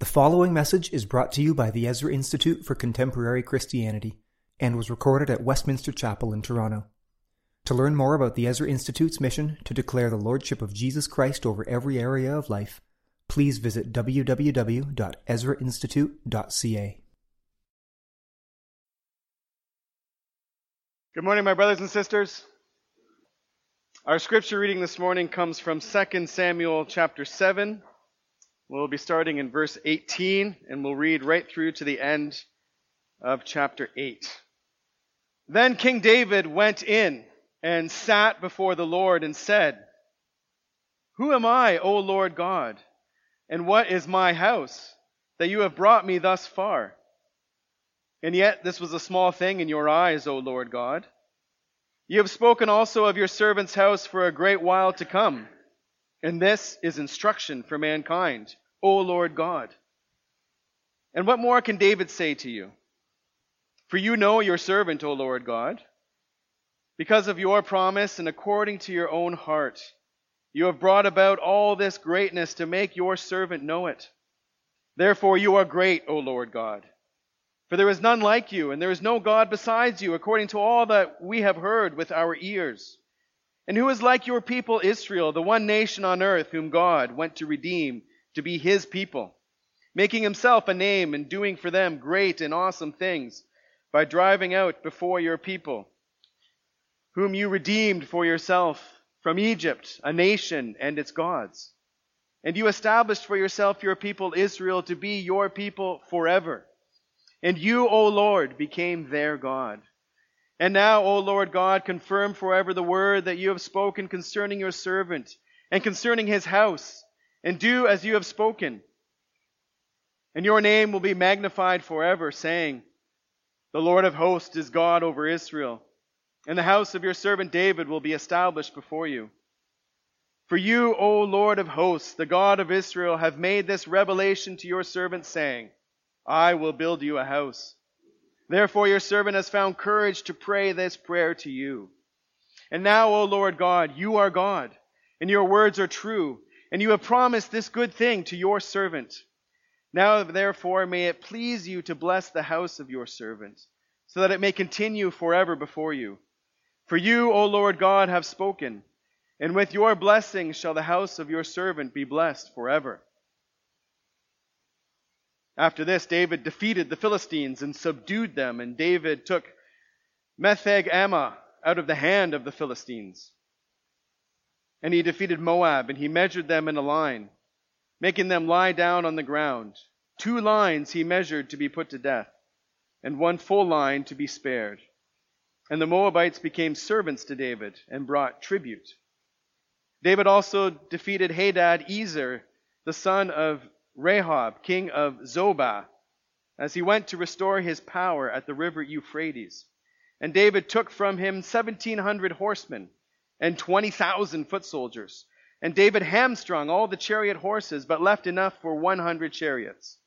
The following message is brought to you by the Ezra Institute for Contemporary Christianity and was recorded at Westminster Chapel in Toronto. To learn more about the Ezra Institute's mission to declare the Lordship of Jesus Christ over every area of life, please visit www.ezrainstitute.ca. Good morning, my brothers and sisters. Our scripture reading this morning comes from 2 Samuel chapter 7. We'll be starting in verse 18 and we'll read right through to the end of chapter 8. Then King David went in and sat before the Lord and said, Who am I, O Lord God? And what is my house that you have brought me thus far? And yet this was a small thing in your eyes, O Lord God. You have spoken also of your servant's house for a great while to come. And this is instruction for mankind, O Lord God. And what more can David say to you? For you know your servant, O Lord God. Because of your promise and according to your own heart, you have brought about all this greatness to make your servant know it. Therefore you are great, O Lord God. For there is none like you, and there is no God besides you, according to all that we have heard with our ears. And who is like your people Israel, the one nation on earth whom God went to redeem to be his people, making himself a name and doing for them great and awesome things by driving out before your people, whom you redeemed for yourself from Egypt, a nation and its gods. And you established for yourself your people Israel to be your people forever. And you, O Lord, became their God. And now, O Lord God, confirm forever the word that you have spoken concerning your servant and concerning his house, and do as you have spoken. And your name will be magnified forever, saying, The Lord of hosts is God over Israel, and the house of your servant David will be established before you. For you, O Lord of hosts, the God of Israel, have made this revelation to your servant, saying, I will build you a house. Therefore your servant has found courage to pray this prayer to you. And now, O Lord God, you are God, and your words are true, and you have promised this good thing to your servant. Now, therefore, may it please you to bless the house of your servant, so that it may continue forever before you. For you, O Lord God, have spoken, and with your blessing shall the house of your servant be blessed forever. After this, David defeated the Philistines and subdued them, and David took Metheg out of the hand of the Philistines. And he defeated Moab, and he measured them in a line, making them lie down on the ground. Two lines he measured to be put to death, and one full line to be spared. And the Moabites became servants to David and brought tribute. David also defeated Hadad Ezer, the son of Rehob, king of Zobah, as he went to restore his power at the river Euphrates. And David took from him 1,700 horsemen and 20,000 foot soldiers. And David hamstrung all the chariot horses, but left enough for 100 chariots.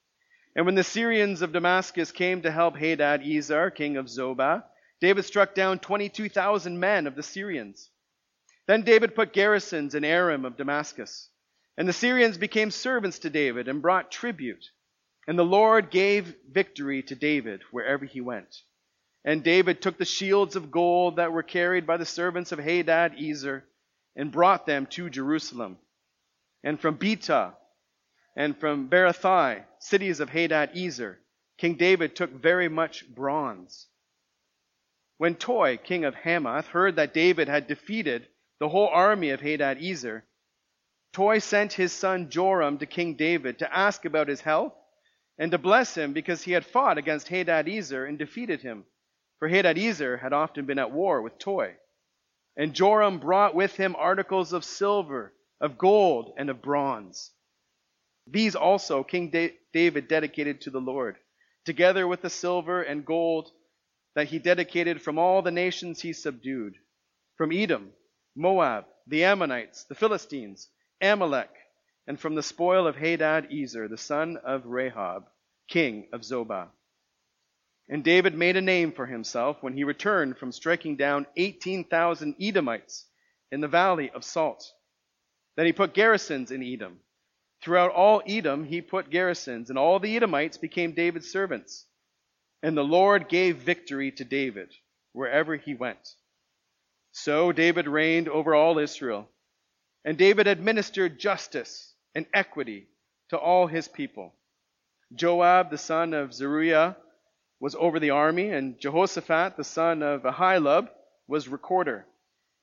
And when the Syrians of Damascus came to help Hadad Ezer, king of Zobah, David struck down 22,000 men of the Syrians. Then David put garrisons in Aram of Damascus. And the Syrians became servants to David and brought tribute. And the Lord gave victory to David wherever he went. And David took the shields of gold that were carried by the servants of Hadad Ezer and brought them to Jerusalem. And from Betah and from Berothai, cities of Hadad Ezer, King David took very much bronze. When Toi, king of Hamath, heard that David had defeated the whole army of Hadad Ezer, Toi sent his son Joram to King David to ask about his health and to bless him because he had fought against Hadad Ezer and defeated him. For Hadadezer had often been at war with Toi. And Joram brought with him articles of silver, of gold, and of bronze. These also King David dedicated to the Lord, together with the silver and gold that he dedicated from all the nations he subdued, from Edom, Moab, the Ammonites, the Philistines, Amalek, and from the spoil of Hadad Ezer, the son of Rehob, king of Zobah. And David made a name for himself when he returned from striking down 18,000 Edomites in the valley of Salt. Then he put garrisons in Edom, Throughout all Edom he put garrisons, and all the Edomites became David's servants. And the Lord gave victory to David wherever he went. So David reigned over all Israel. And David administered justice and equity to all his people. Joab, the son of Zeruiah, was over the army, and Jehoshaphat, the son of Ahilud, was recorder,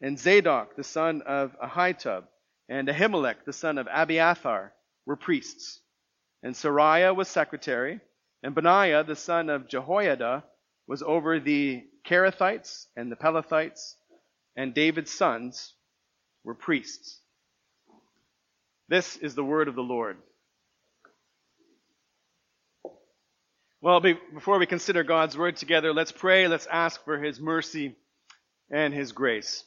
and Zadok, the son of Ahitub, and Ahimelech, the son of Abiathar, were priests. And Seraiah was secretary, and Benaiah, the son of Jehoiada, was over the Kerethites and the Pelethites, and David's sons were priests. This is the word of the Lord. Well, before we consider God's word together, let's pray. Let's ask for his mercy and his grace.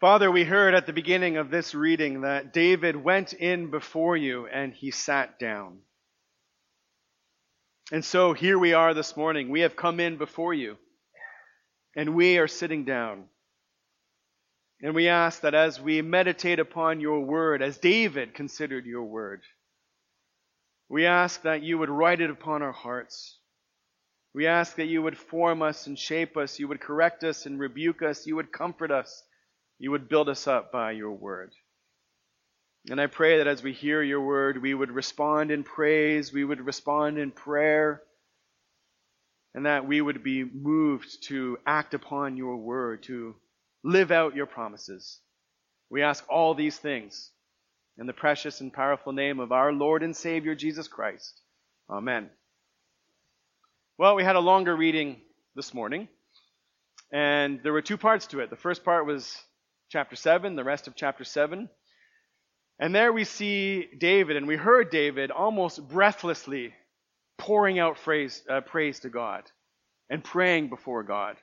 Father, we heard at the beginning of this reading that David went in before you and he sat down. And so here we are this morning. We have come in before you and we are sitting down. And we ask that as we meditate upon your word, as David considered your word, we ask that you would write it upon our hearts. We ask that you would form us and shape us. You would correct us and rebuke us. You would comfort us. You would build us up by your word. And I pray that as we hear your word, we would respond in praise. We would respond in prayer. And that we would be moved to act upon your word, to live out your promises. We ask all these things in the precious and powerful name of our Lord and Savior Jesus Christ. Amen. Well, we had a longer reading this morning, and there were two parts to it. The first part was chapter 7, the rest of chapter 7. And there we see David, and we heard David almost breathlessly pouring out phrase, uh, praise to God and praying before God.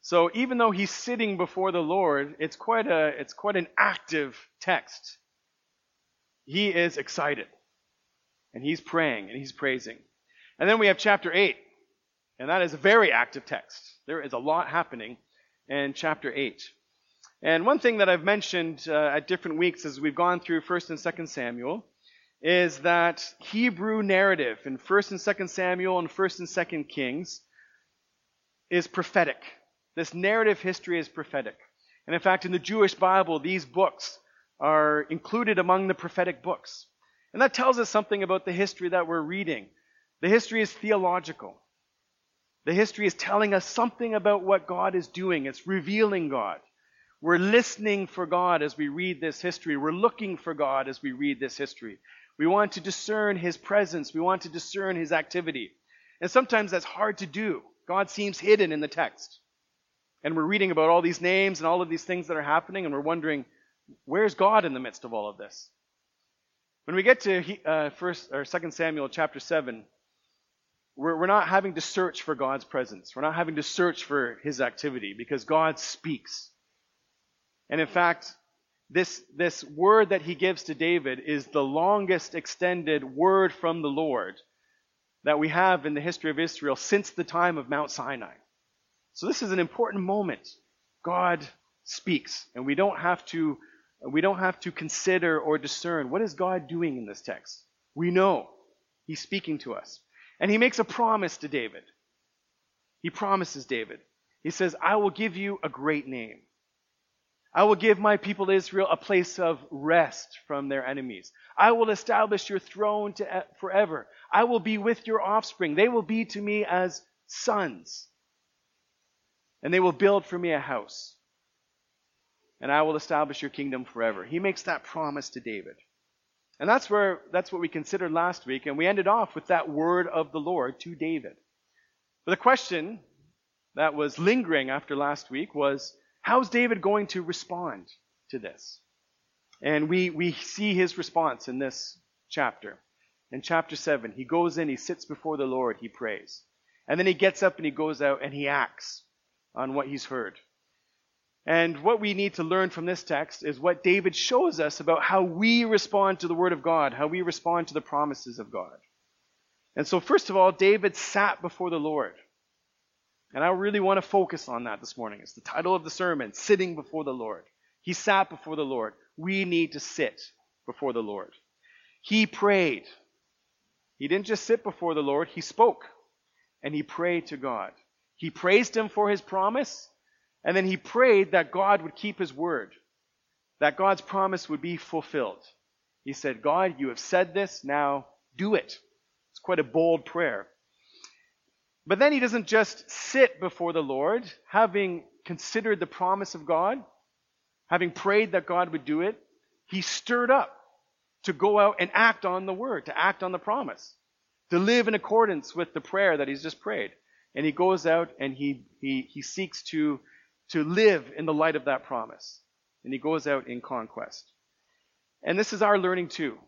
So even though he's sitting before the Lord, it's quite a it's quite an active text. He is excited. And he's praying and he's praising. And then we have chapter 8. And that is a very active text. There is a lot happening in chapter 8. And one thing that I've mentioned uh, at different weeks as we've gone through 1st and 2nd Samuel is that Hebrew narrative in 1st and 2nd Samuel and 1st and 2nd Kings is prophetic. This narrative history is prophetic. And in fact, in the Jewish Bible, these books are included among the prophetic books. And that tells us something about the history that we're reading. The history is theological. The history is telling us something about what God is doing. It's revealing God. We're listening for God as we read this history. We're looking for God as we read this history. We want to discern His presence. We want to discern His activity. And sometimes that's hard to do. God seems hidden in the text and we're reading about all these names and all of these things that are happening, and we're wondering, where's God in the midst of all of this? When we get to uh, first or Second Samuel chapter seven, we're, we're not having to search for God's presence. We're not having to search for His activity because God speaks. And in fact, this, this word that he gives to David is the longest extended word from the Lord that we have in the history of Israel since the time of Mount Sinai. So this is an important moment. God speaks, and we don't have to we don't have to consider or discern what is God doing in this text. We know he's speaking to us. And he makes a promise to David. He promises David. He says, "I will give you a great name. I will give my people Israel a place of rest from their enemies. I will establish your throne to eh, forever. I will be with your offspring. They will be to me as sons and they will build for me a house, and I will establish your kingdom forever. He makes that promise to David. And that's where that's what we considered last week, and we ended off with that word of the Lord to David. But the question that was lingering after last week was how's David going to respond to this? And we, we see his response in this chapter. In chapter 7, he goes in, he sits before the Lord, he prays. And then he gets up and he goes out and he acts on what he's heard. And what we need to learn from this text is what David shows us about how we respond to the Word of God, how we respond to the promises of God. And so, first of all, David sat before the Lord. And I really want to focus on that this morning. It's the title of the sermon, Sitting Before the Lord. He sat before the Lord. we need to sit before the Lord. He prayed. He didn't just sit before the Lord, he spoke and he prayed to God. He praised him for his promise, and then he prayed that God would keep his word, that God's promise would be fulfilled. He said, God, you have said this, now do it. It's quite a bold prayer. But then he doesn't just sit before the Lord, having considered the promise of God, having prayed that God would do it. He stirred up to go out and act on the word, to act on the promise, to live in accordance with the prayer that he's just prayed. And he goes out and he, he, he seeks to, to live in the light of that promise. And he goes out in conquest. And this is our learning too.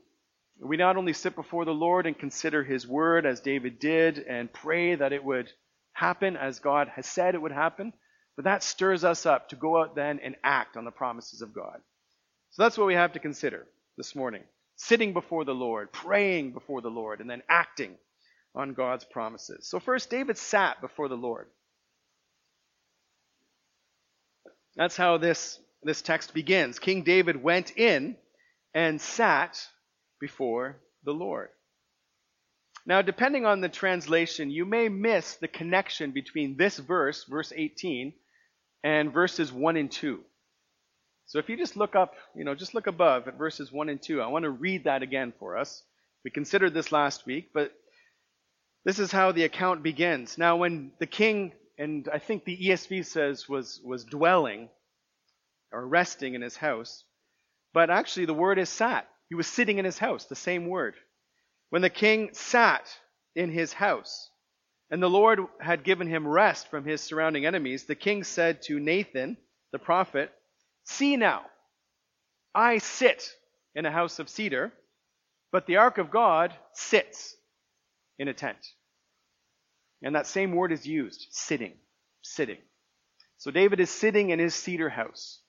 We not only sit before the Lord and consider his word as David did and pray that it would happen as God has said it would happen, but that stirs us up to go out then and act on the promises of God. So that's what we have to consider this morning sitting before the Lord, praying before the Lord, and then acting on God's promises. So, first, David sat before the Lord. That's how this, this text begins. King David went in and sat before the Lord. Now, depending on the translation, you may miss the connection between this verse, verse 18, and verses 1 and 2. So if you just look up, you know, just look above at verses 1 and 2, I want to read that again for us. We considered this last week, but this is how the account begins. Now, when the king, and I think the ESV says was, was dwelling or resting in his house, but actually the word is sat. He was sitting in his house, the same word. When the king sat in his house, and the Lord had given him rest from his surrounding enemies, the king said to Nathan, the prophet, See now, I sit in a house of cedar, but the ark of God sits in a tent. And that same word is used sitting, sitting. So David is sitting in his cedar house.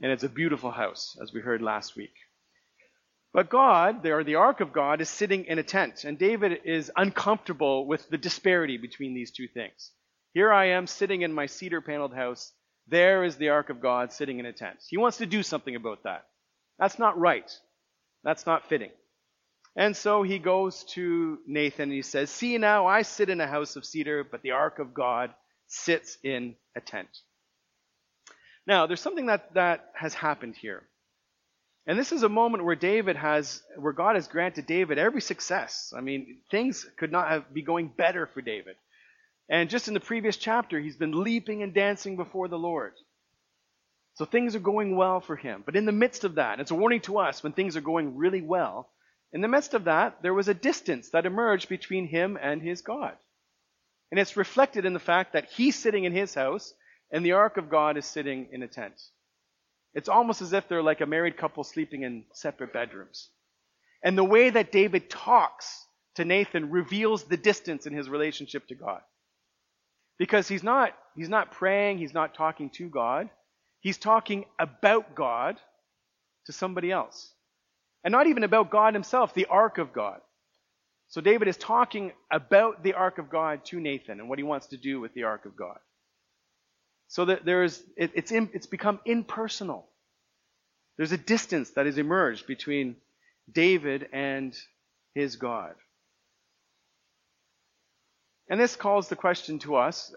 And it's a beautiful house, as we heard last week. But God, or the ark of God, is sitting in a tent. And David is uncomfortable with the disparity between these two things. Here I am sitting in my cedar paneled house. There is the ark of God sitting in a tent. He wants to do something about that. That's not right. That's not fitting. And so he goes to Nathan and he says, See now, I sit in a house of cedar, but the ark of God sits in a tent. Now, there's something that, that has happened here. And this is a moment where David has, where God has granted David every success. I mean, things could not have, be going better for David. And just in the previous chapter, he's been leaping and dancing before the Lord. So things are going well for him. But in the midst of that, it's a warning to us when things are going really well. In the midst of that, there was a distance that emerged between him and his God. And it's reflected in the fact that he's sitting in his house and the ark of God is sitting in a tent. It's almost as if they're like a married couple sleeping in separate bedrooms. And the way that David talks to Nathan reveals the distance in his relationship to God. Because he's not, he's not praying, he's not talking to God. He's talking about God to somebody else. And not even about God himself, the ark of God. So David is talking about the ark of God to Nathan and what he wants to do with the ark of God. So that there is, it, it's, in, it's become impersonal. There's a distance that has emerged between David and his God. And this calls the question to us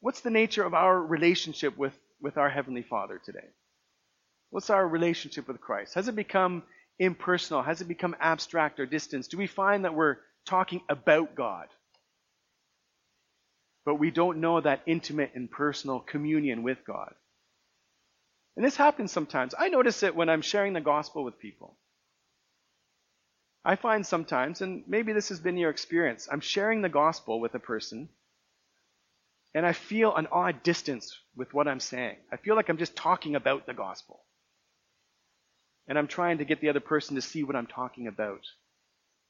what's the nature of our relationship with, with our Heavenly Father today? What's our relationship with Christ? Has it become impersonal? Has it become abstract or distant? Do we find that we're talking about God? but we don't know that intimate and personal communion with God. And this happens sometimes. I notice it when I'm sharing the gospel with people. I find sometimes, and maybe this has been your experience, I'm sharing the gospel with a person, and I feel an odd distance with what I'm saying. I feel like I'm just talking about the gospel. And I'm trying to get the other person to see what I'm talking about.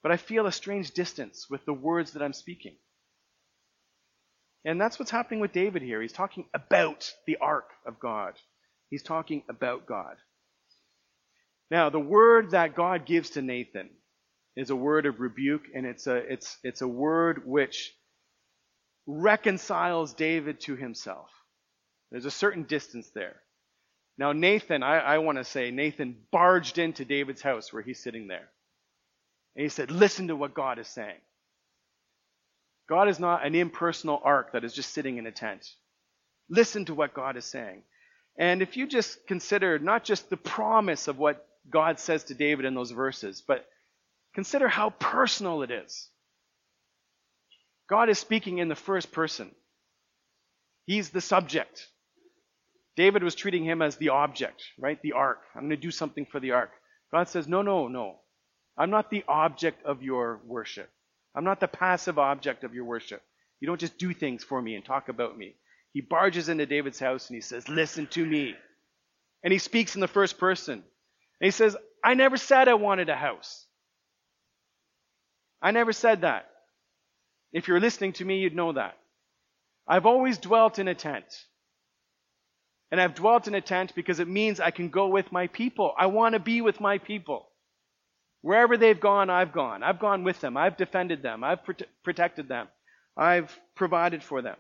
But I feel a strange distance with the words that I'm speaking. And that's what's happening with David here. He's talking about the ark of God. He's talking about God. Now, the word that God gives to Nathan is a word of rebuke, and it's a, it's, it's a word which reconciles David to himself. There's a certain distance there. Now, Nathan, I, I want to say, Nathan barged into David's house where he's sitting there. And he said, Listen to what God is saying. God is not an impersonal ark that is just sitting in a tent. Listen to what God is saying. And if you just consider not just the promise of what God says to David in those verses, but consider how personal it is. God is speaking in the first person. He's the subject. David was treating him as the object, right? The ark. I'm going to do something for the ark. God says, No, no, no. I'm not the object of your worship. I'm not the passive object of your worship. You don't just do things for me and talk about me. He barges into David's house and he says, Listen to me. And he speaks in the first person. And he says, I never said I wanted a house. I never said that. If you're listening to me, you'd know that. I've always dwelt in a tent. And I've dwelt in a tent because it means I can go with my people. I want to be with my people. Wherever they've gone, I've gone. I've gone with them. I've defended them. I've prote- protected them. I've provided for them.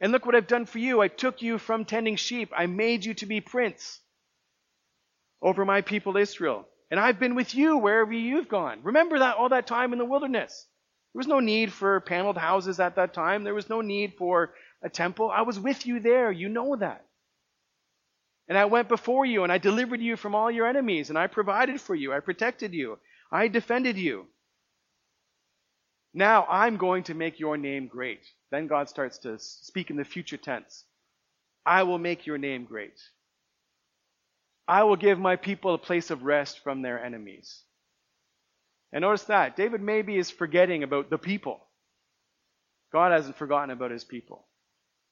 And look what I've done for you. I took you from tending sheep. I made you to be prince over my people Israel. And I've been with you wherever you've gone. Remember that all that time in the wilderness. There was no need for paneled houses at that time. There was no need for a temple. I was with you there. You know that. And I went before you and I delivered you from all your enemies and I provided for you. I protected you. I defended you. Now I'm going to make your name great. Then God starts to speak in the future tense. I will make your name great. I will give my people a place of rest from their enemies. And notice that. David maybe is forgetting about the people. God hasn't forgotten about his people.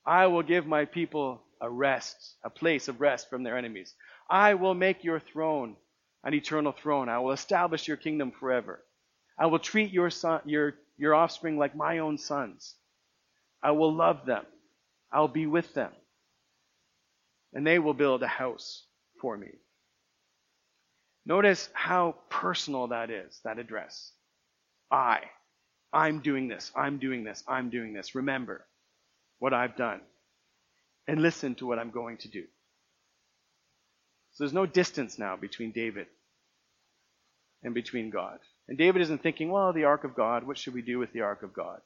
I will give my people a rest, a place of rest from their enemies. I will make your throne an eternal throne. I will establish your kingdom forever. I will treat your son, your, your offspring like my own sons. I will love them. I'll be with them. And they will build a house for me. Notice how personal that is, that address. I. I'm doing this. I'm doing this. I'm doing this. Remember what I've done and listen to what I'm going to do. So there's no distance now between David and between God. And David isn't thinking, well, the ark of God, what should we do with the ark of God?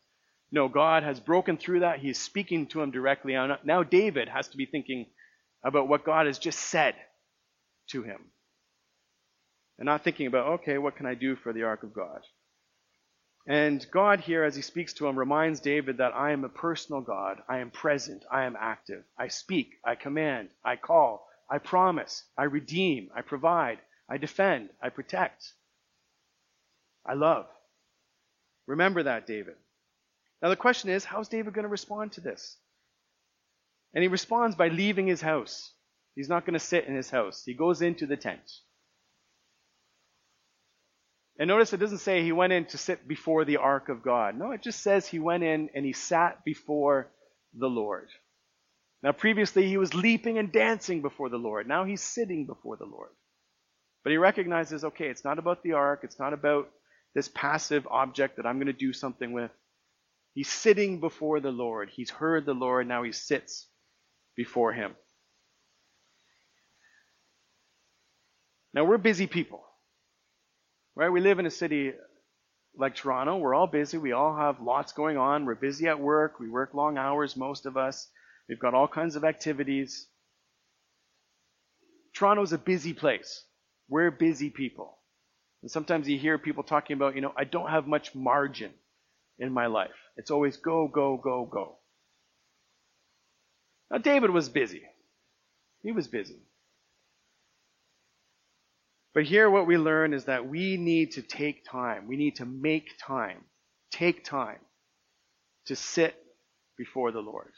No, God has broken through that. He's speaking to him directly. Now David has to be thinking about what God has just said to him. And not thinking about, okay, what can I do for the ark of God? And God here, as he speaks to him, reminds David that I am a personal God. I am present. I am active. I speak. I command. I call. I promise. I redeem. I provide. I defend. I protect. I love. Remember that, David. Now the question is, how's David going to respond to this? And he responds by leaving his house. He's not going to sit in his house. He goes into the tent. And notice it doesn't say he went in to sit before the ark of God. No, it just says he went in and he sat before the Lord. Now, previously he was leaping and dancing before the Lord. Now he's sitting before the Lord. But he recognizes, okay, it's not about the ark. It's not about this passive object that I'm going to do something with. He's sitting before the Lord. He's heard the Lord. Now he sits before him. Now we're busy people. Right? We live in a city like Toronto. We're all busy. We all have lots going on. We're busy at work. We work long hours, most of us. We've got all kinds of activities. Toronto's a busy place. We're busy people. And sometimes you hear people talking about, you know, I don't have much margin in my life. It's always go, go, go, go. Now, David was busy. He was busy. But here, what we learn is that we need to take time. We need to make time, take time to sit before the Lord.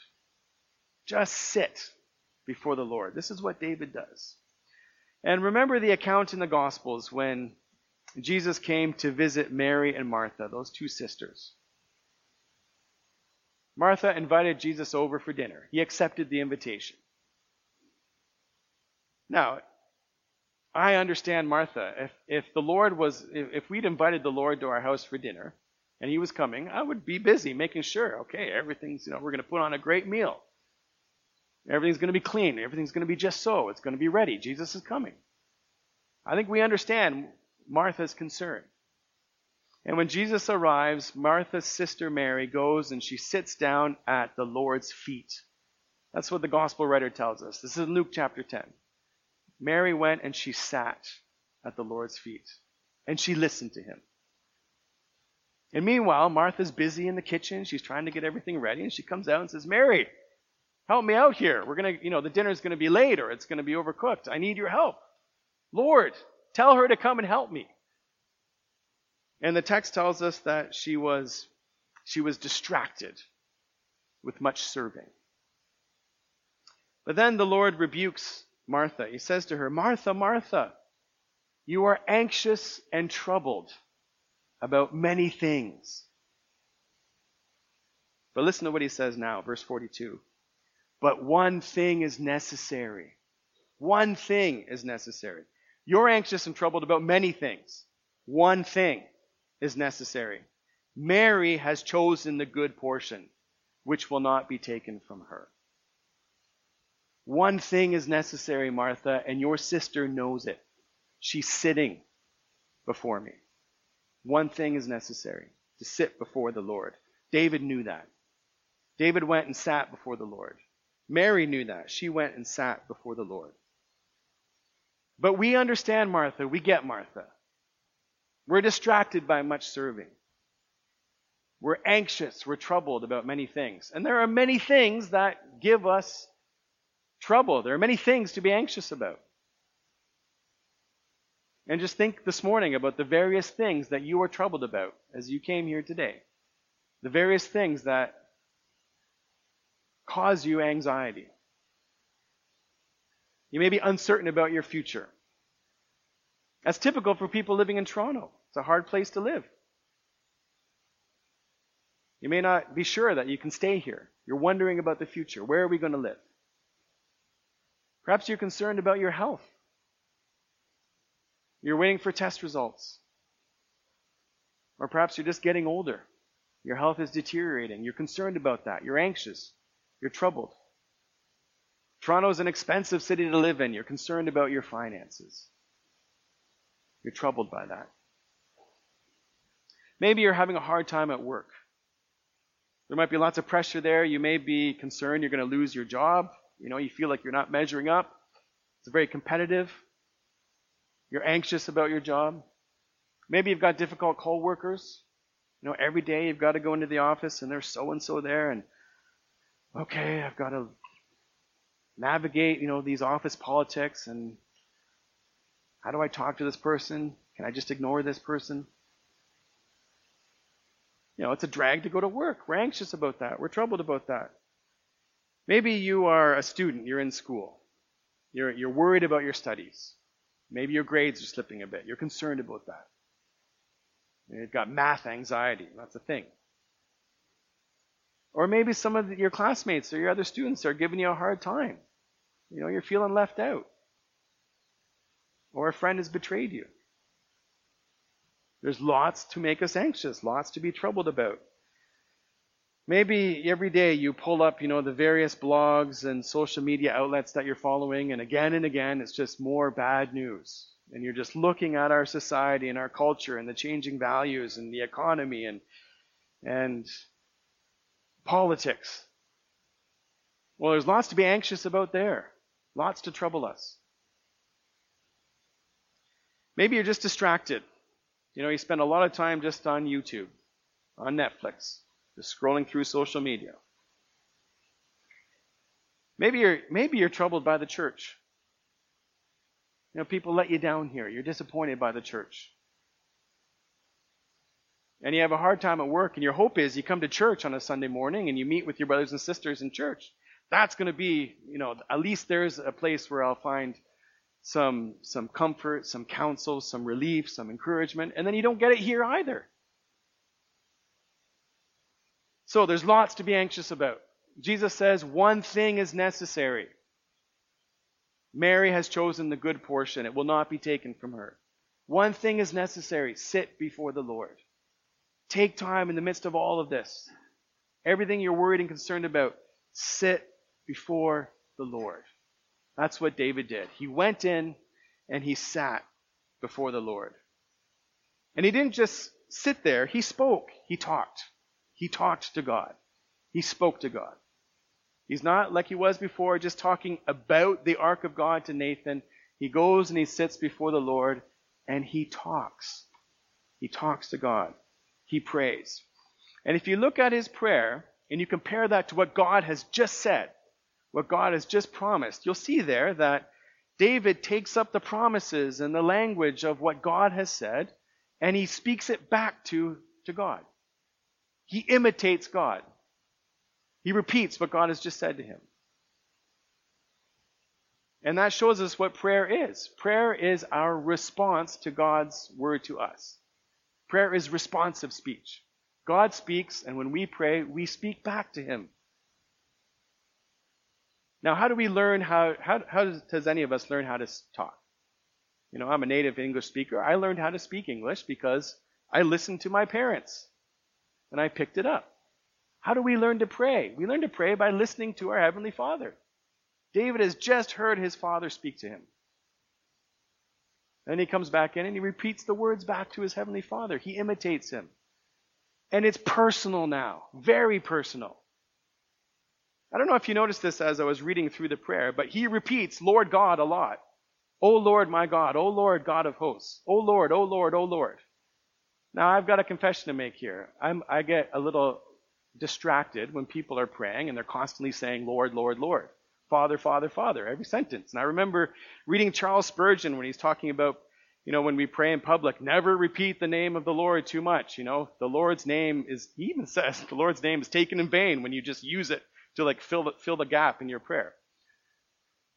Just sit before the Lord. This is what David does. And remember the account in the Gospels when Jesus came to visit Mary and Martha, those two sisters. Martha invited Jesus over for dinner. He accepted the invitation. Now, I understand Martha. If, if the Lord was, if, if we'd invited the Lord to our house for dinner and he was coming, I would be busy making sure, okay, everything's, you know, we're going to put on a great meal. Everything's going to be clean. Everything's going to be just so. It's going to be ready. Jesus is coming. I think we understand Martha's concern. And when Jesus arrives, Martha's sister Mary goes and she sits down at the Lord's feet. That's what the gospel writer tells us. This is Luke chapter 10. Mary went and she sat at the Lord's feet and she listened to him. And meanwhile, Martha's busy in the kitchen. She's trying to get everything ready and she comes out and says, Mary, help me out here. We're going to, you know, the dinner's going to be late or it's going to be overcooked. I need your help. Lord, tell her to come and help me. And the text tells us that she was, she was distracted with much serving. But then the Lord rebukes Martha. He says to her, Martha, Martha, you are anxious and troubled about many things. But listen to what he says now, verse 42. But one thing is necessary. One thing is necessary. You're anxious and troubled about many things. One thing is necessary. Mary has chosen the good portion, which will not be taken from her. One thing is necessary, Martha, and your sister knows it. She's sitting before me. One thing is necessary to sit before the Lord. David knew that. David went and sat before the Lord. Mary knew that. She went and sat before the Lord. But we understand Martha. We get Martha. We're distracted by much serving. We're anxious. We're troubled about many things. And there are many things that give us trouble. There are many things to be anxious about. And just think this morning about the various things that you are troubled about as you came here today. The various things that cause you anxiety. You may be uncertain about your future. That's typical for people living in Toronto. It's a hard place to live. You may not be sure that you can stay here. You're wondering about the future. Where are we going to live? Perhaps you're concerned about your health. You're waiting for test results. Or perhaps you're just getting older. Your health is deteriorating. You're concerned about that. You're anxious. You're troubled. Toronto is an expensive city to live in. You're concerned about your finances. You're troubled by that. Maybe you're having a hard time at work. There might be lots of pressure there. You may be concerned you're going to lose your job. You know, you feel like you're not measuring up. It's very competitive. You're anxious about your job. Maybe you've got difficult coworkers. You know, every day you've got to go into the office and there's so and so there and okay, I've got to navigate, you know, these office politics and how do I talk to this person? Can I just ignore this person? You know, it's a drag to go to work. We're anxious about that. We're troubled about that. Maybe you are a student, you're in school. You're, you're worried about your studies. Maybe your grades are slipping a bit. You're concerned about that. You've got math anxiety. That's a thing. Or maybe some of your classmates or your other students are giving you a hard time. You know, you're feeling left out. Or a friend has betrayed you. There's lots to make us anxious, lots to be troubled about. Maybe every day you pull up, you know, the various blogs and social media outlets that you're following, and again and again it's just more bad news. And you're just looking at our society and our culture and the changing values and the economy and and politics. Well, there's lots to be anxious about there, lots to trouble us. Maybe you're just distracted. You know, you spend a lot of time just on YouTube, on Netflix, just scrolling through social media. Maybe you're maybe you're troubled by the church. You know, people let you down here. You're disappointed by the church and you have a hard time at work, and your hope is you come to church on a Sunday morning and you meet with your brothers and sisters in church. That's going to be, you know, at least there's a place where I'll find some some comfort, some counsel, some relief, some encouragement, and then you don't get it here either. So there's lots to be anxious about. Jesus says one thing is necessary. Mary has chosen the good portion. It will not be taken from her. One thing is necessary. Sit before the Lord. Take time in the midst of all of this. Everything you're worried and concerned about, sit before the Lord. That's what David did. He went in and he sat before the Lord. And he didn't just sit there, he spoke, he talked. He talked to God. He spoke to God. He's not like he was before, just talking about the ark of God to Nathan. He goes and he sits before the Lord and he talks. He talks to God. He prays. And if you look at his prayer and you compare that to what God has just said, what God has just promised, you'll see there that David takes up the promises and the language of what God has said and he speaks it back to, to God. He imitates God. He repeats what God has just said to him. And that shows us what prayer is. Prayer is our response to God's word to us. Prayer is responsive speech. God speaks, and when we pray, we speak back to him. Now, how do we learn how, how, how does, does any of us learn how to talk? You know, I'm a native English speaker. I learned how to speak English because I listened to my parents and I picked it up. How do we learn to pray? We learn to pray by listening to our Heavenly Father. David has just heard his father speak to him. Then he comes back in and he repeats the words back to his Heavenly Father. He imitates him. And it's personal now, very personal. I don't know if you noticed this as I was reading through the prayer, but he repeats Lord God a lot. O Lord my God, O Lord God of hosts, O Lord, O Lord, O Lord. Now I've got a confession to make here. I'm, I get a little distracted when people are praying and they're constantly saying Lord, Lord, Lord. Father, Father, Father, every sentence. And I remember reading Charles Spurgeon when he's talking about, you know, when we pray in public, never repeat the name of the Lord too much. You know, the Lord's name is, he even says the Lord's name is taken in vain when you just use it to like fill the, fill the gap in your prayer.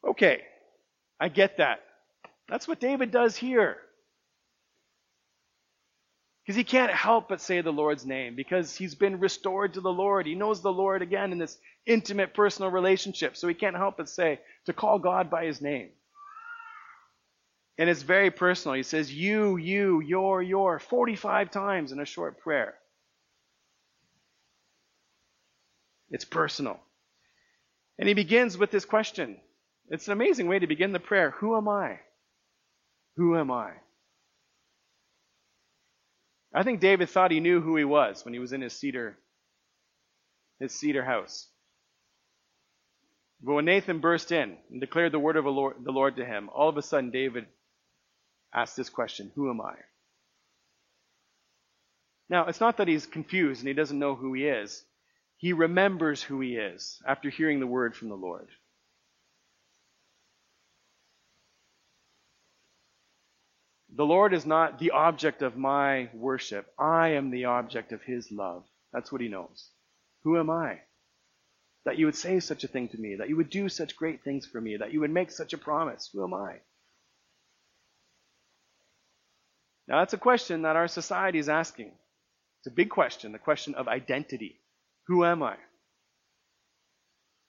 Okay, I get that. That's what David does here. Because he can't help but say the Lord's name because he's been restored to the Lord. He knows the Lord again in this intimate personal relationship. So he can't help but say to call God by his name. And it's very personal. He says, You, you, your, your, 45 times in a short prayer. It's personal. And he begins with this question. It's an amazing way to begin the prayer Who am I? Who am I? I think David thought he knew who he was when he was in his cedar, his cedar house. But when Nathan burst in and declared the word of the Lord to him, all of a sudden David asked this question Who am I? Now, it's not that he's confused and he doesn't know who he is. He remembers who he is after hearing the word from the Lord. The Lord is not the object of my worship. I am the object of his love. That's what he knows. Who am I? That you would say such a thing to me, that you would do such great things for me, that you would make such a promise. Who am I? Now, that's a question that our society is asking. It's a big question, the question of identity. Who am I?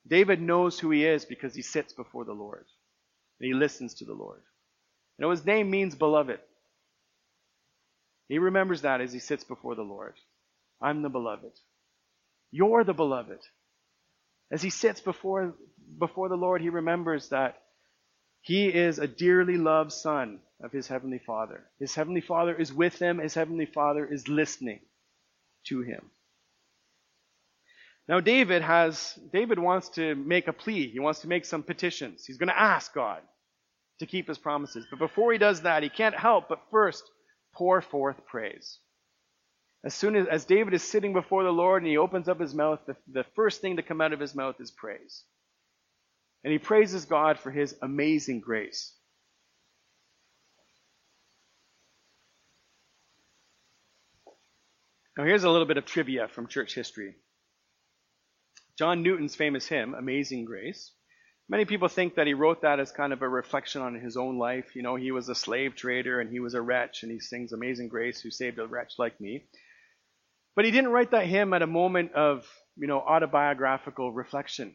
David knows who he is because he sits before the Lord and he listens to the Lord. You know, his name means beloved. He remembers that as he sits before the Lord. I'm the beloved. You're the beloved. As he sits before, before the Lord, he remembers that he is a dearly loved son of his heavenly Father. His heavenly Father is with him. His heavenly Father is listening to him. Now David has David wants to make a plea. He wants to make some petitions. He's going to ask God to keep his promises. But before he does that, he can't help but first pour forth praise. As soon as, as David is sitting before the Lord and he opens up his mouth, the, the first thing to come out of his mouth is praise. And he praises God for his amazing grace. Now, here's a little bit of trivia from church history. John Newton's famous hymn, Amazing Grace, Many people think that he wrote that as kind of a reflection on his own life. You know, he was a slave trader and he was a wretch, and he sings Amazing Grace, who saved a wretch like me. But he didn't write that hymn at a moment of, you know, autobiographical reflection.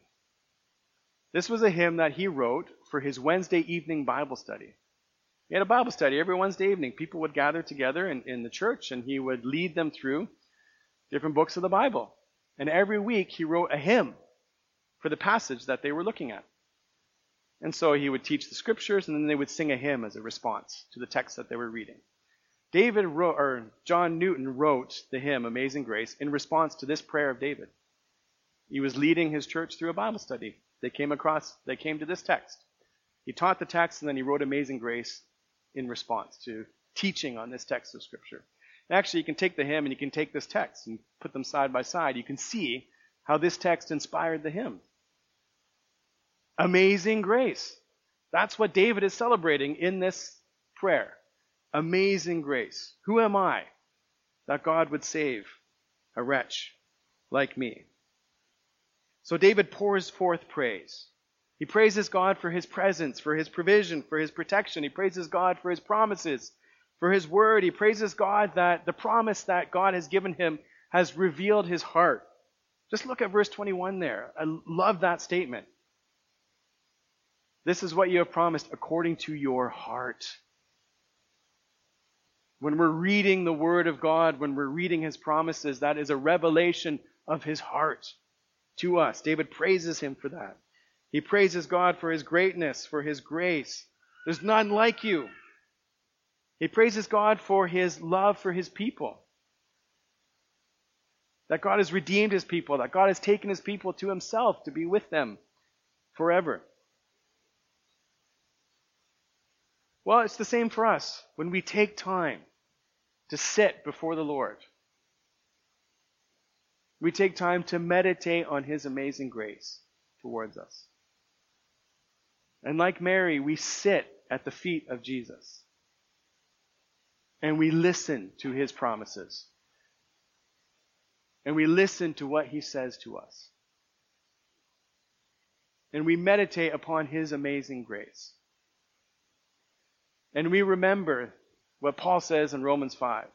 This was a hymn that he wrote for his Wednesday evening Bible study. He had a Bible study every Wednesday evening. People would gather together in, in the church, and he would lead them through different books of the Bible. And every week he wrote a hymn for the passage that they were looking at. And so he would teach the scriptures, and then they would sing a hymn as a response to the text that they were reading. David wrote, or John Newton wrote the hymn Amazing Grace in response to this prayer of David. He was leading his church through a Bible study. They came across, they came to this text. He taught the text and then he wrote Amazing Grace in response to teaching on this text of Scripture. Actually, you can take the hymn and you can take this text and put them side by side. You can see how this text inspired the hymn. Amazing grace. That's what David is celebrating in this prayer. Amazing grace. Who am I that God would save a wretch like me? So David pours forth praise. He praises God for his presence, for his provision, for his protection. He praises God for his promises, for his word. He praises God that the promise that God has given him has revealed his heart. Just look at verse 21 there. I love that statement. This is what you have promised according to your heart. When we're reading the Word of God, when we're reading His promises, that is a revelation of His heart to us. David praises Him for that. He praises God for his greatness, for his grace. There's none like you. He praises God for his love for his people. That God has redeemed his people, that God has taken his people to himself to be with them forever. Well, it's the same for us when we take time to sit before the Lord. We take time to meditate on his amazing grace towards us. And like Mary, we sit at the feet of Jesus. And we listen to his promises. And we listen to what he says to us. And we meditate upon his amazing grace. And we remember what Paul says in Romans 5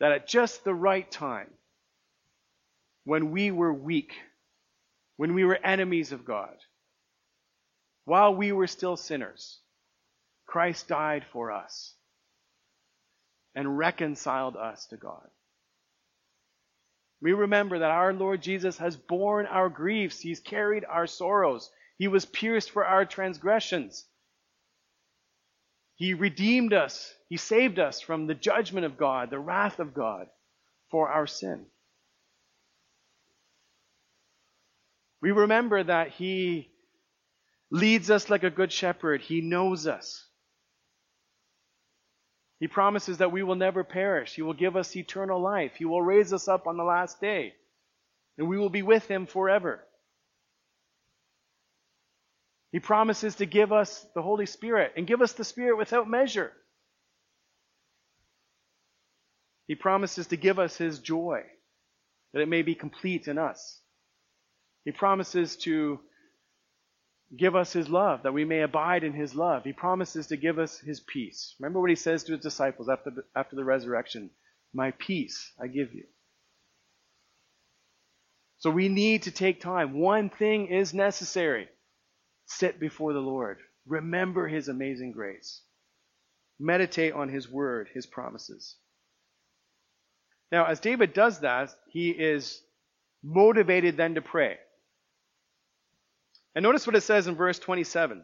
that at just the right time, when we were weak, when we were enemies of God, while we were still sinners, Christ died for us and reconciled us to God. We remember that our Lord Jesus has borne our griefs. He's carried our sorrows. He was pierced for our transgressions. He redeemed us. He saved us from the judgment of God, the wrath of God for our sin. We remember that He leads us like a good shepherd. He knows us. He promises that we will never perish. He will give us eternal life. He will raise us up on the last day. And we will be with Him forever. He promises to give us the Holy Spirit and give us the Spirit without measure. He promises to give us His joy, that it may be complete in us. He promises to give us his love, that we may abide in his love. He promises to give us his peace. Remember what he says to his disciples after the, after the resurrection My peace I give you. So we need to take time. One thing is necessary sit before the Lord, remember his amazing grace, meditate on his word, his promises. Now, as David does that, he is motivated then to pray. And notice what it says in verse 27.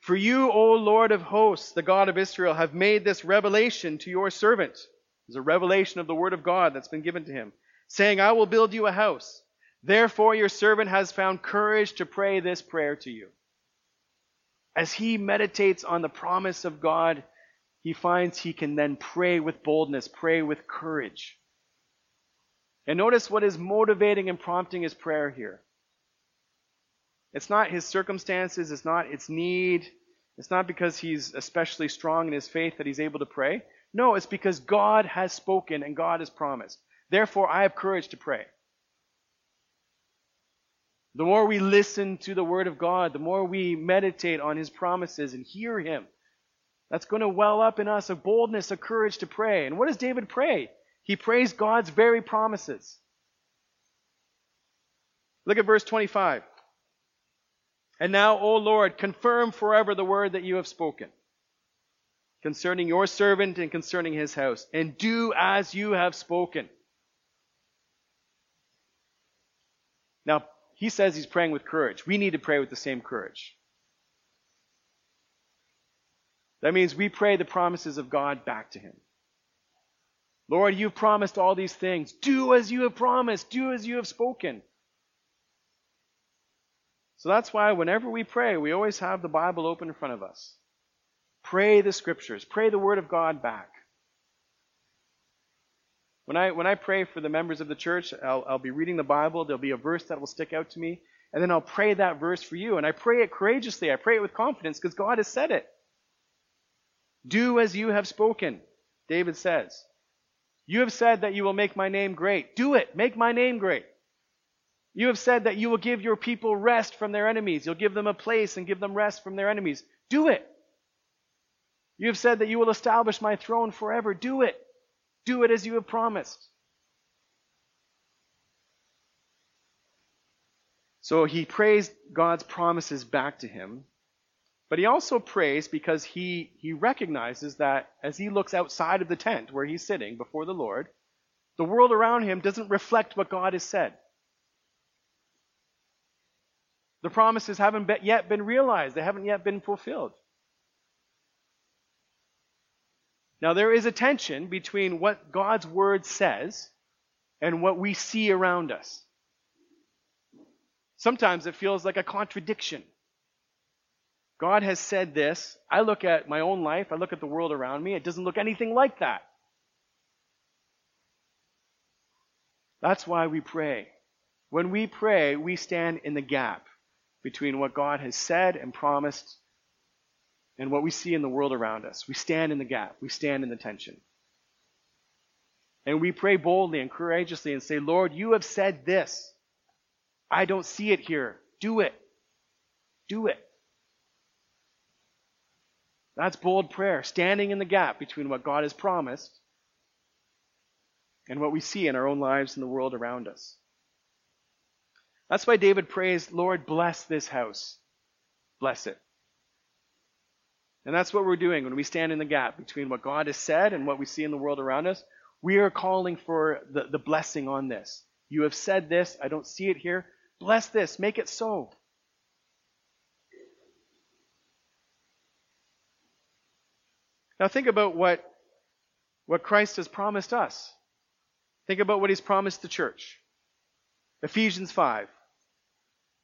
For you, O Lord of hosts, the God of Israel, have made this revelation to your servant. There's a revelation of the word of God that's been given to him, saying, I will build you a house. Therefore, your servant has found courage to pray this prayer to you. As he meditates on the promise of God, he finds he can then pray with boldness, pray with courage. And notice what is motivating and prompting his prayer here. It's not his circumstances, it's not its need, it's not because he's especially strong in his faith that he's able to pray. No, it's because God has spoken and God has promised. Therefore, I have courage to pray. The more we listen to the Word of God, the more we meditate on His promises and hear Him, that's going to well up in us a boldness, a courage to pray. And what does David pray? He prays God's very promises. Look at verse 25. And now, O Lord, confirm forever the word that you have spoken concerning your servant and concerning his house, and do as you have spoken. Now, he says he's praying with courage. We need to pray with the same courage. That means we pray the promises of God back to him. Lord, you've promised all these things. Do as you have promised. Do as you have spoken. So that's why whenever we pray, we always have the Bible open in front of us. Pray the scriptures. Pray the word of God back. When I, when I pray for the members of the church, I'll, I'll be reading the Bible. There'll be a verse that will stick out to me. And then I'll pray that verse for you. And I pray it courageously. I pray it with confidence because God has said it. Do as you have spoken, David says. You have said that you will make my name great. Do it. Make my name great. You have said that you will give your people rest from their enemies. You'll give them a place and give them rest from their enemies. Do it. You have said that you will establish my throne forever. Do it. Do it as you have promised. So he prays God's promises back to him but he also prays because he, he recognizes that as he looks outside of the tent where he's sitting before the Lord, the world around him doesn't reflect what God has said. The promises haven't yet been realized, they haven't yet been fulfilled. Now, there is a tension between what God's word says and what we see around us. Sometimes it feels like a contradiction. God has said this. I look at my own life, I look at the world around me, it doesn't look anything like that. That's why we pray. When we pray, we stand in the gap between what God has said and promised and what we see in the world around us. We stand in the gap, we stand in the tension. And we pray boldly and courageously and say, Lord, you have said this. I don't see it here. Do it. Do it. That's bold prayer, standing in the gap between what God has promised and what we see in our own lives and the world around us. That's why David prays, Lord, bless this house. Bless it. And that's what we're doing when we stand in the gap between what God has said and what we see in the world around us. We are calling for the, the blessing on this. You have said this. I don't see it here. Bless this. Make it so. Now think about what, what Christ has promised us. Think about what he's promised the church. Ephesians 5.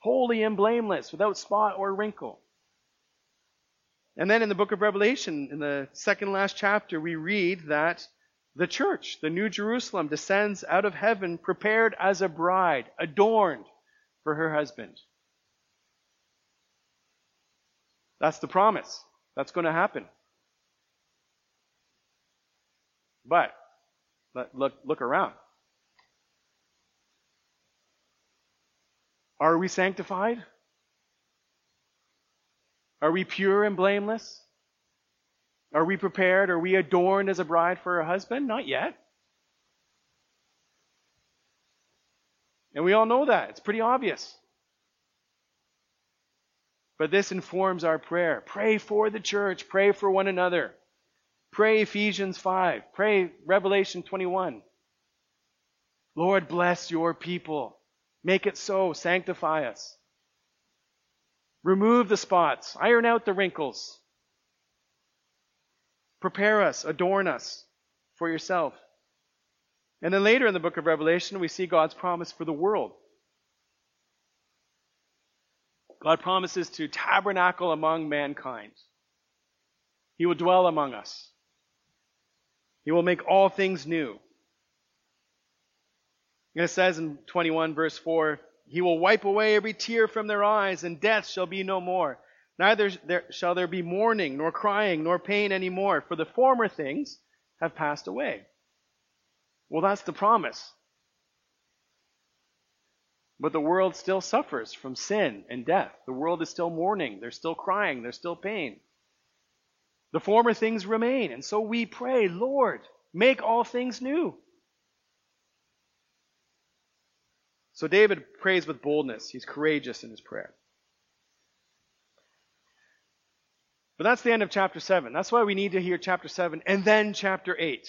holy and blameless, without spot or wrinkle. And then in the book of Revelation, in the second last chapter, we read that the church, the New Jerusalem, descends out of heaven prepared as a bride, adorned for her husband. That's the promise. That's going to happen. But look, look around. Are we sanctified? Are we pure and blameless? Are we prepared? Are we adorned as a bride for her husband? Not yet. And we all know that. It's pretty obvious. But this informs our prayer. Pray for the church. Pray for one another. Pray Ephesians 5. Pray Revelation 21. Lord, bless your people. Make it so. Sanctify us. Remove the spots. Iron out the wrinkles. Prepare us. Adorn us for yourself. And then later in the book of Revelation, we see God's promise for the world. God promises to tabernacle among mankind. He will dwell among us. He will make all things new. And it says in 21 verse 4, He will wipe away every tear from their eyes, and death shall be no more. Neither shall there be mourning, nor crying, nor pain any more, for the former things have passed away. Well, that's the promise. But the world still suffers from sin and death. The world is still mourning. They're still crying. There's still pain. The former things remain. And so we pray, Lord, make all things new. So David prays with boldness. He's courageous in his prayer. But that's the end of chapter 7. That's why we need to hear chapter 7 and then chapter 8.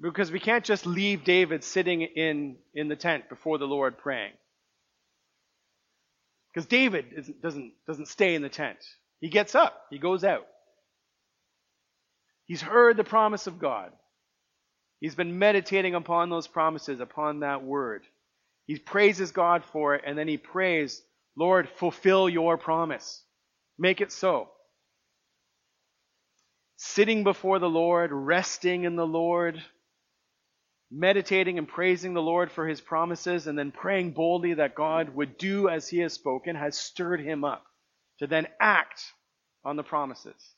Because we can't just leave David sitting in, in the tent before the Lord praying. Because David doesn't, doesn't stay in the tent. He gets up, he goes out. He's heard the promise of God. He's been meditating upon those promises, upon that word. He praises God for it, and then he prays, Lord, fulfill your promise. Make it so. Sitting before the Lord, resting in the Lord, meditating and praising the Lord for his promises, and then praying boldly that God would do as he has spoken, has stirred him up to then act on the promises.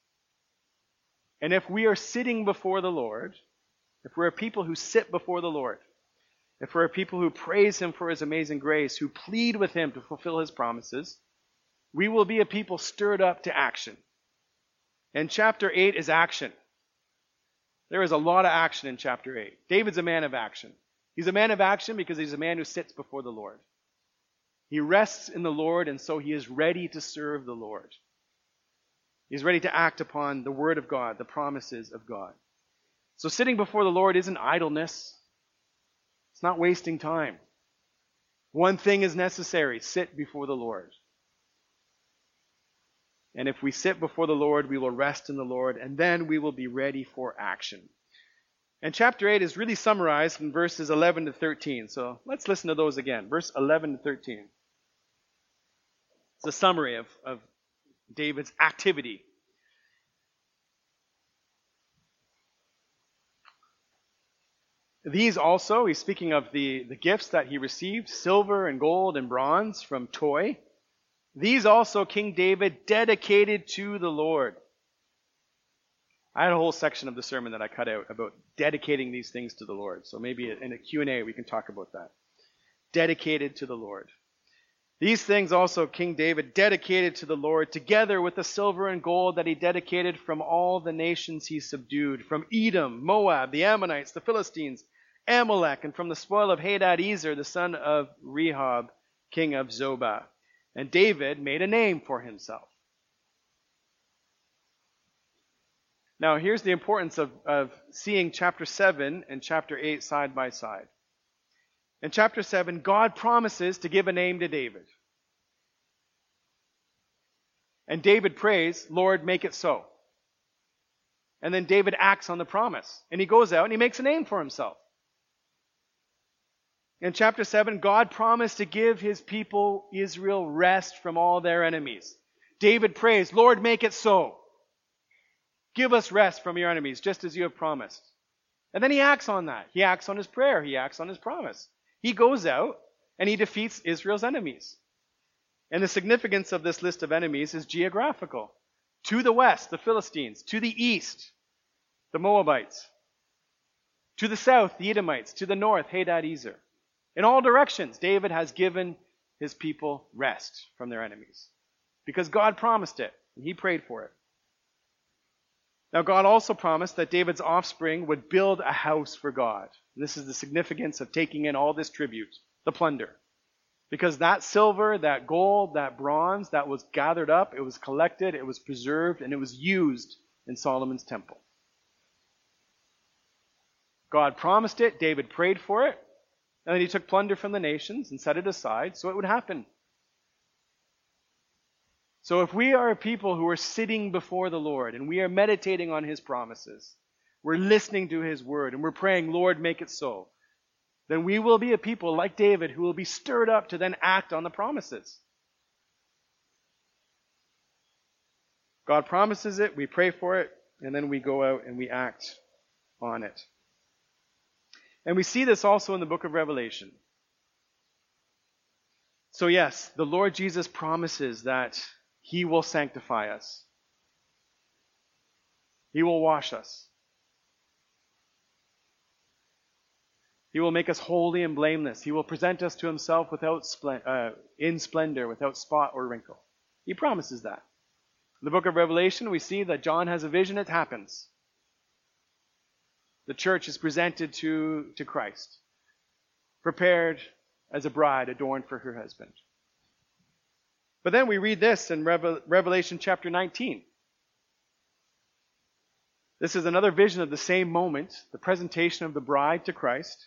And if we are sitting before the Lord, if we're a people who sit before the Lord, if we're a people who praise him for his amazing grace, who plead with him to fulfill his promises, we will be a people stirred up to action. And chapter 8 is action. There is a lot of action in chapter 8. David's a man of action. He's a man of action because he's a man who sits before the Lord. He rests in the Lord, and so he is ready to serve the Lord. He's ready to act upon the word of God, the promises of God. So sitting before the Lord isn't idleness. It's not wasting time. One thing is necessary sit before the Lord. And if we sit before the Lord, we will rest in the Lord, and then we will be ready for action. And chapter 8 is really summarized in verses 11 to 13. So let's listen to those again. Verse 11 to 13. It's a summary of, of David's activity. These also, he's speaking of the, the gifts that he received silver and gold and bronze from Toi these also King David dedicated to the Lord. I had a whole section of the sermon that I cut out about dedicating these things to the Lord. So maybe in a Q&A we can talk about that. Dedicated to the Lord. These things also King David dedicated to the Lord, together with the silver and gold that he dedicated from all the nations he subdued, from Edom, Moab, the Ammonites, the Philistines, Amalek, and from the spoil of Hadad Ezer, the son of Rehob, king of Zobah. And David made a name for himself. Now, here's the importance of, of seeing chapter 7 and chapter 8 side by side. In chapter 7, God promises to give a name to David. And David prays, Lord, make it so. And then David acts on the promise. And he goes out and he makes a name for himself. In chapter 7, God promised to give his people Israel rest from all their enemies. David prays, Lord, make it so. Give us rest from your enemies, just as you have promised. And then he acts on that. He acts on his prayer. He acts on his promise. He goes out and he defeats Israel's enemies. And the significance of this list of enemies is geographical. To the west, the Philistines. To the east, the Moabites. To the south, the Edomites. To the north, Hadad Ezer. In all directions, David has given his people rest from their enemies because God promised it and he prayed for it. Now, God also promised that David's offspring would build a house for God. This is the significance of taking in all this tribute, the plunder. Because that silver, that gold, that bronze, that was gathered up, it was collected, it was preserved, and it was used in Solomon's temple. God promised it, David prayed for it, and then he took plunder from the nations and set it aside so it would happen. So if we are a people who are sitting before the Lord and we are meditating on his promises, we're listening to his word and we're praying, Lord, make it so, then we will be a people like David who will be stirred up to then act on the promises. God promises it, we pray for it, and then we go out and we act on it. And we see this also in the book of Revelation. So, yes, the Lord Jesus promises that He will sanctify us, He will wash us. He will make us holy and blameless. He will present us to himself without uh, in splendor, without spot or wrinkle. He promises that. In the book of Revelation, we see that John has a vision, it happens. The church is presented to, to Christ, prepared as a bride adorned for her husband. But then we read this in Revelation chapter 19. This is another vision of the same moment, the presentation of the bride to Christ.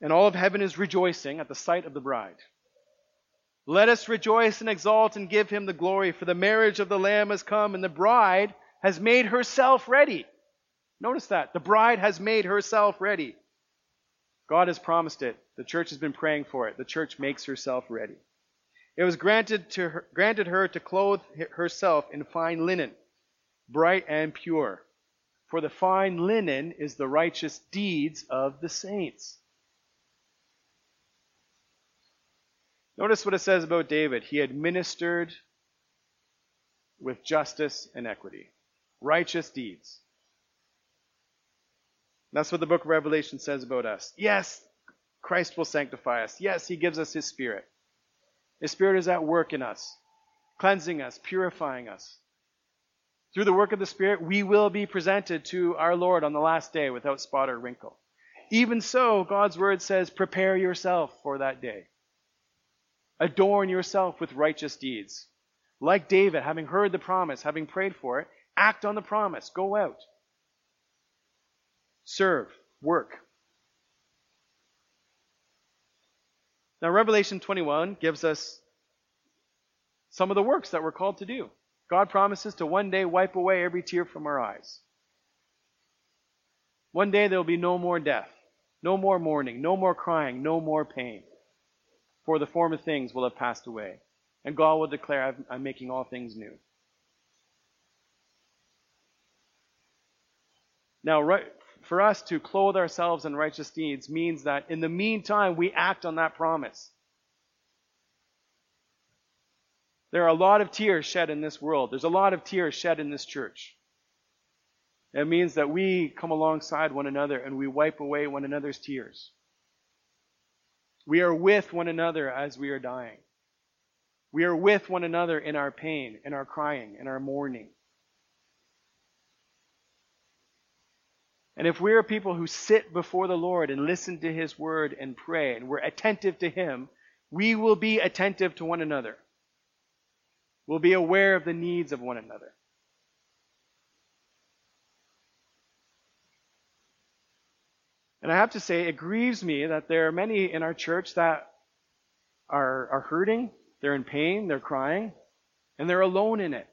And all of heaven is rejoicing at the sight of the bride. Let us rejoice and exult and give him the glory, for the marriage of the Lamb has come, and the bride has made herself ready. Notice that. The bride has made herself ready. God has promised it. The church has been praying for it. The church makes herself ready. It was granted, to her, granted her to clothe herself in fine linen, bright and pure. For the fine linen is the righteous deeds of the saints. Notice what it says about David. He administered with justice and equity, righteous deeds. That's what the book of Revelation says about us. Yes, Christ will sanctify us. Yes, he gives us his spirit. His spirit is at work in us, cleansing us, purifying us. Through the work of the Spirit, we will be presented to our Lord on the last day without spot or wrinkle. Even so, God's word says, prepare yourself for that day. Adorn yourself with righteous deeds. Like David, having heard the promise, having prayed for it, act on the promise. Go out. Serve. Work. Now, Revelation 21 gives us some of the works that we're called to do. God promises to one day wipe away every tear from our eyes. One day there will be no more death, no more mourning, no more crying, no more pain for the former things will have passed away. And God will declare, I'm making all things new. Now, right, for us to clothe ourselves in righteous deeds means that in the meantime, we act on that promise. There are a lot of tears shed in this world. There's a lot of tears shed in this church. It means that we come alongside one another and we wipe away one another's tears. We are with one another as we are dying. We are with one another in our pain, in our crying, in our mourning. And if we are people who sit before the Lord and listen to His word and pray, and we're attentive to Him, we will be attentive to one another. We'll be aware of the needs of one another. And I have to say, it grieves me that there are many in our church that are, are hurting, they're in pain, they're crying, and they're alone in it.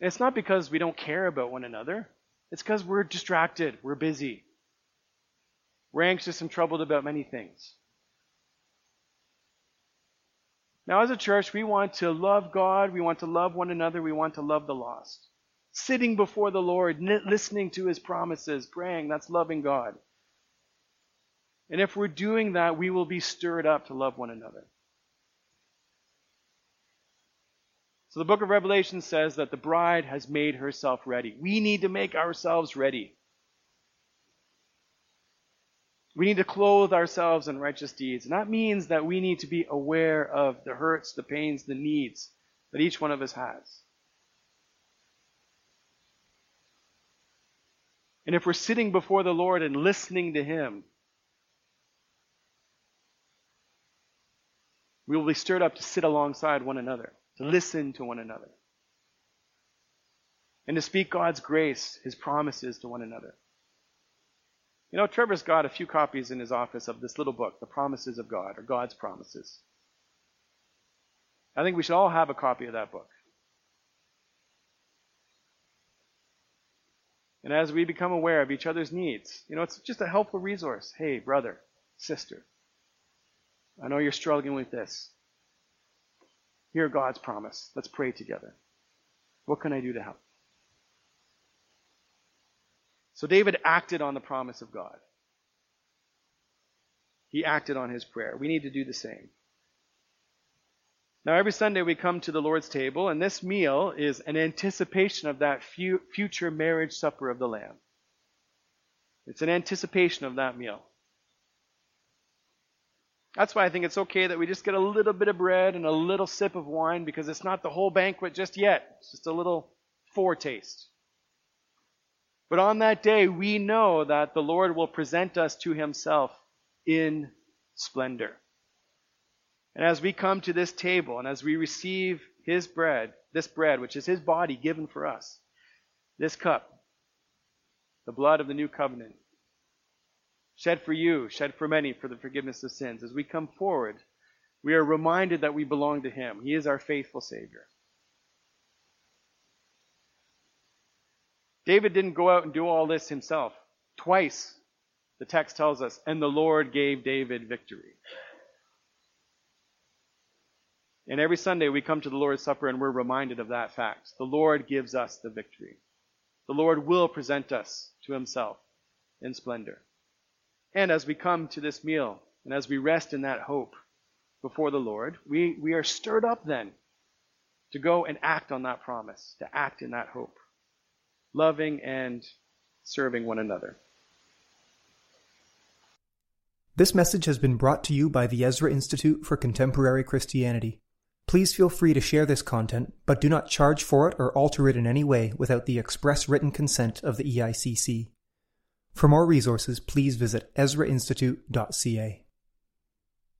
And it's not because we don't care about one another, it's because we're distracted, we're busy, we're anxious and troubled about many things. Now, as a church, we want to love God, we want to love one another, we want to love the lost sitting before the Lord, listening to his promises, praying. That's loving God. And if we're doing that, we will be stirred up to love one another. So the book of Revelation says that the bride has made herself ready. We need to make ourselves ready. We need to clothe ourselves in righteous deeds. And that means that we need to be aware of the hurts, the pains, the needs that each one of us has. And if we're sitting before the Lord and listening to Him, we will be stirred up to sit alongside one another, to listen to one another, and to speak God's grace, His promises to one another. You know, Trevor's got a few copies in his office of this little book, The Promises of God, or God's Promises. I think we should all have a copy of that book. And as we become aware of each other's needs, you know, it's just a helpful resource. Hey, brother, sister, I know you're struggling with this. Hear God's promise. Let's pray together. What can I do to help? So David acted on the promise of God. He acted on his prayer. We need to do the same. Now, every Sunday we come to the Lord's table, and this meal is an anticipation of that future marriage supper of the Lamb. It's an anticipation of that meal. That's why I think it's okay that we just get a little bit of bread and a little sip of wine because it's not the whole banquet just yet. It's just a little foretaste. But on that day, we know that the Lord will present us to himself in splendor. And as we come to this table and as we receive his bread, this bread, which is his body given for us, this cup, the blood of the new covenant, shed for you, shed for many for the forgiveness of sins. As we come forward, we are reminded that we belong to him. He is our faithful Savior. David didn't go out and do all this himself. Twice, the text tells us, and the Lord gave David victory. And every Sunday we come to the Lord's Supper and we're reminded of that fact. The Lord gives us the victory. The Lord will present us to himself in splendor. And as we come to this meal and as we rest in that hope before the Lord, we, we are stirred up then to go and act on that promise, to act in that hope loving and serving one another. This message has been brought to you by the Ezra Institute for Contemporary Christianity. Please feel free to share this content, but do not charge for it or alter it in any way without the express written consent of the EICC. For more resources, please visit ezrainstitute.ca.